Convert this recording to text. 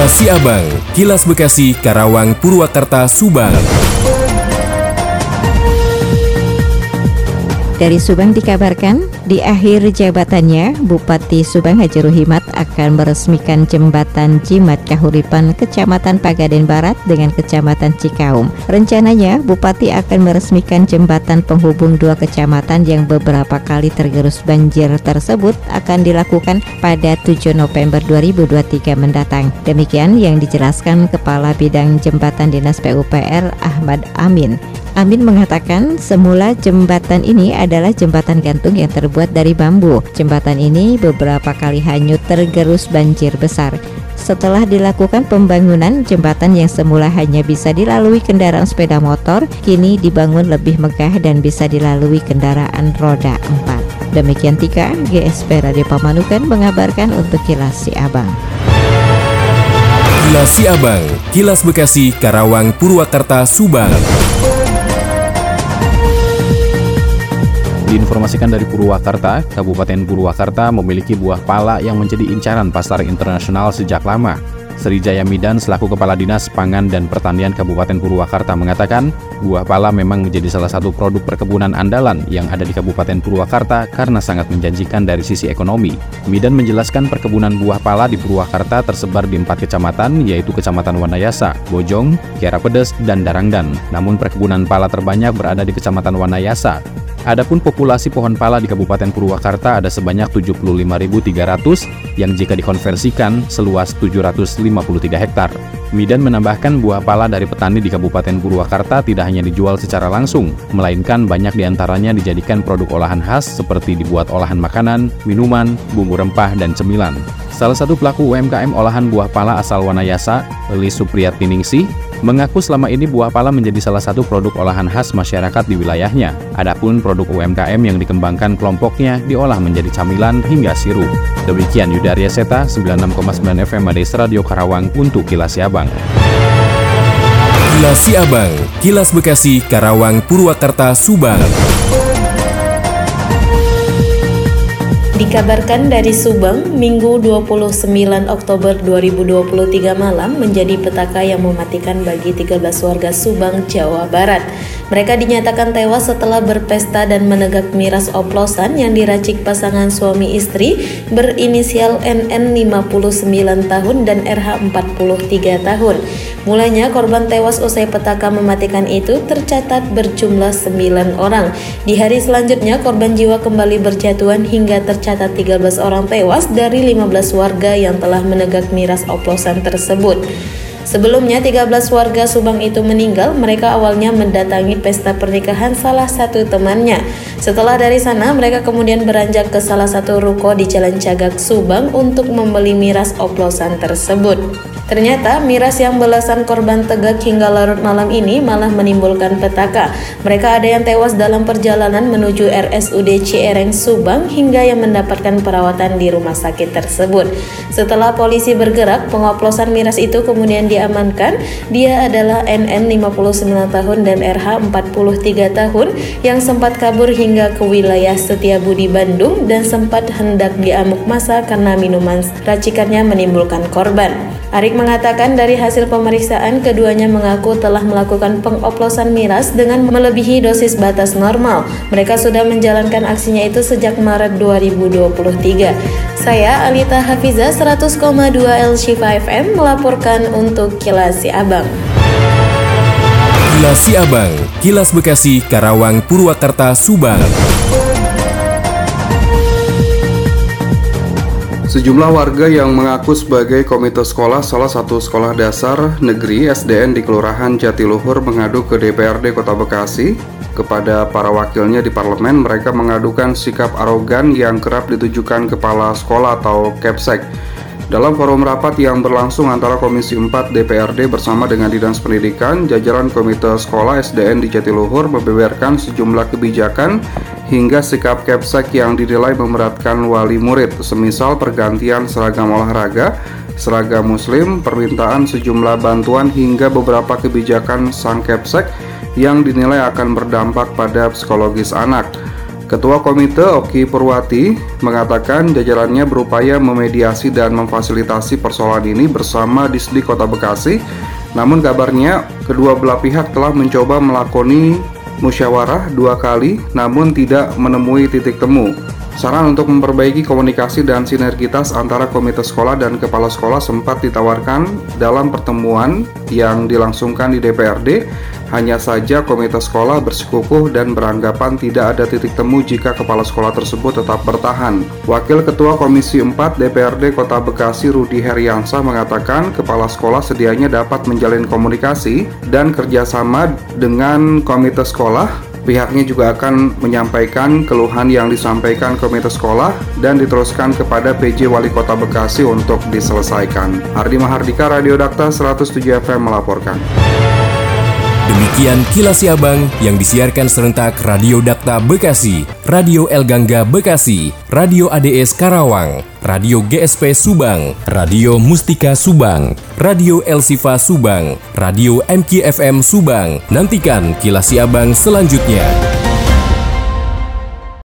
Kilas Siabang, Kilas Bekasi, Karawang, Purwakarta, Subang. Dari Subang dikabarkan, di akhir jabatannya, Bupati Subang Haji Ruhimat akan meresmikan jembatan Jimat Kahuripan Kecamatan Pagaden Barat dengan Kecamatan Cikaum. Rencananya, Bupati akan meresmikan jembatan penghubung dua kecamatan yang beberapa kali tergerus banjir tersebut akan dilakukan pada 7 November 2023 mendatang. Demikian yang dijelaskan Kepala Bidang Jembatan Dinas PUPR Ahmad Amin. Amin mengatakan semula jembatan ini adalah jembatan gantung yang terbuat dari bambu. Jembatan ini beberapa kali hanyut tergerus banjir besar. Setelah dilakukan pembangunan, jembatan yang semula hanya bisa dilalui kendaraan sepeda motor, kini dibangun lebih megah dan bisa dilalui kendaraan roda 4. Demikian Tika, GSP Radio Pamanukan mengabarkan untuk Kilas Si Abang. Kilas Si Abang, Kilas Bekasi, Karawang, Purwakarta, Subang. Diinformasikan dari Purwakarta, Kabupaten Purwakarta memiliki buah pala yang menjadi incaran pasar internasional sejak lama. Srijaya Midan selaku Kepala Dinas Pangan dan Pertanian Kabupaten Purwakarta mengatakan, buah pala memang menjadi salah satu produk perkebunan andalan yang ada di Kabupaten Purwakarta karena sangat menjanjikan dari sisi ekonomi. Midan menjelaskan perkebunan buah pala di Purwakarta tersebar di empat kecamatan, yaitu Kecamatan Wanayasa, Bojong, Kiara Pedes, dan Darangdan. Namun perkebunan pala terbanyak berada di Kecamatan Wanayasa, Adapun populasi pohon pala di Kabupaten Purwakarta ada sebanyak 75.300 yang jika dikonversikan seluas 753 hektar. Midan menambahkan buah pala dari petani di Kabupaten Purwakarta tidak hanya dijual secara langsung, melainkan banyak di antaranya dijadikan produk olahan khas seperti dibuat olahan makanan, minuman, bumbu rempah, dan cemilan. Salah satu pelaku UMKM olahan buah pala asal Wanayasa, Elis Supriyatiningsih, mengaku selama ini buah pala menjadi salah satu produk olahan khas masyarakat di wilayahnya. Adapun produk UMKM yang dikembangkan kelompoknya diolah menjadi camilan hingga sirup. Demikian Yudaria Seta, 96,9 FM Mades Radio Karawang untuk Kilas Siabang. Kilas Siabang, Kilas Bekasi, Karawang, Purwakarta, Subang. Dikabarkan dari Subang, Minggu 29 Oktober 2023 malam menjadi petaka yang mematikan bagi 13 warga Subang, Jawa Barat. Mereka dinyatakan tewas setelah berpesta dan menegak miras oplosan yang diracik pasangan suami istri berinisial NN 59 tahun dan RH 43 tahun. Mulanya korban tewas usai petaka mematikan itu tercatat berjumlah 9 orang. Di hari selanjutnya korban jiwa kembali berjatuhan hingga tercatat 13 orang tewas dari 15 warga yang telah menegak miras oplosan tersebut. Sebelumnya 13 warga Subang itu meninggal, mereka awalnya mendatangi pesta pernikahan salah satu temannya. Setelah dari sana, mereka kemudian beranjak ke salah satu ruko di Jalan Cagak Subang untuk membeli miras oplosan tersebut. Ternyata miras yang belasan korban tegak hingga larut malam ini malah menimbulkan petaka. Mereka ada yang tewas dalam perjalanan menuju RSUD Ciereng Subang hingga yang mendapatkan perawatan di rumah sakit tersebut. Setelah polisi bergerak, pengoplosan miras itu kemudian diamankan. Dia adalah NN 59 tahun dan RH 43 tahun yang sempat kabur hingga ke wilayah Setiabudi Bandung dan sempat hendak diamuk masa karena minuman racikannya menimbulkan korban. Arik mengatakan dari hasil pemeriksaan keduanya mengaku telah melakukan pengoplosan miras dengan melebihi dosis batas normal. Mereka sudah menjalankan aksinya itu sejak Maret 2023. Saya Alita Hafiza 100,2 El Shifa FM melaporkan untuk Kilas Si Abang. Kilas Si Abang, Kilas Bekasi, Karawang, Purwakarta, Subang. Sejumlah warga yang mengaku sebagai komite sekolah salah satu sekolah dasar negeri SDN di Kelurahan Jatiluhur mengadu ke DPRD Kota Bekasi. Kepada para wakilnya di parlemen, mereka mengadukan sikap arogan yang kerap ditujukan kepala sekolah atau Kepsek. Dalam forum rapat yang berlangsung antara Komisi 4 DPRD bersama dengan Dinas Pendidikan, jajaran Komite Sekolah SDN di Jatiluhur membeberkan sejumlah kebijakan hingga sikap Kepsek yang dinilai memberatkan wali murid, semisal pergantian seragam olahraga, seragam muslim, permintaan sejumlah bantuan hingga beberapa kebijakan sang Kepsek yang dinilai akan berdampak pada psikologis anak. Ketua Komite Oki Purwati mengatakan jajarannya berupaya memediasi dan memfasilitasi persoalan ini bersama Disdi Kota Bekasi. Namun kabarnya kedua belah pihak telah mencoba melakoni musyawarah dua kali namun tidak menemui titik temu. Saran untuk memperbaiki komunikasi dan sinergitas antara komite sekolah dan kepala sekolah sempat ditawarkan dalam pertemuan yang dilangsungkan di DPRD. Hanya saja komite sekolah bersikukuh dan beranggapan tidak ada titik temu jika kepala sekolah tersebut tetap bertahan. Wakil Ketua Komisi 4 DPRD Kota Bekasi Rudi Heriansa mengatakan kepala sekolah sedianya dapat menjalin komunikasi dan kerjasama dengan komite sekolah Pihaknya juga akan menyampaikan keluhan yang disampaikan komite sekolah dan diteruskan kepada PJ Wali Kota Bekasi untuk diselesaikan. Hardi Mahardika, Radio Dakta 107 FM melaporkan. Demikian kilas Siabang yang disiarkan serentak Radio Dakta Bekasi, Radio El Gangga Bekasi, Radio ADS Karawang, Radio GSP Subang, Radio Mustika Subang, Radio El Sifa Subang, Radio MKFM Subang. Nantikan kilas Siabang selanjutnya.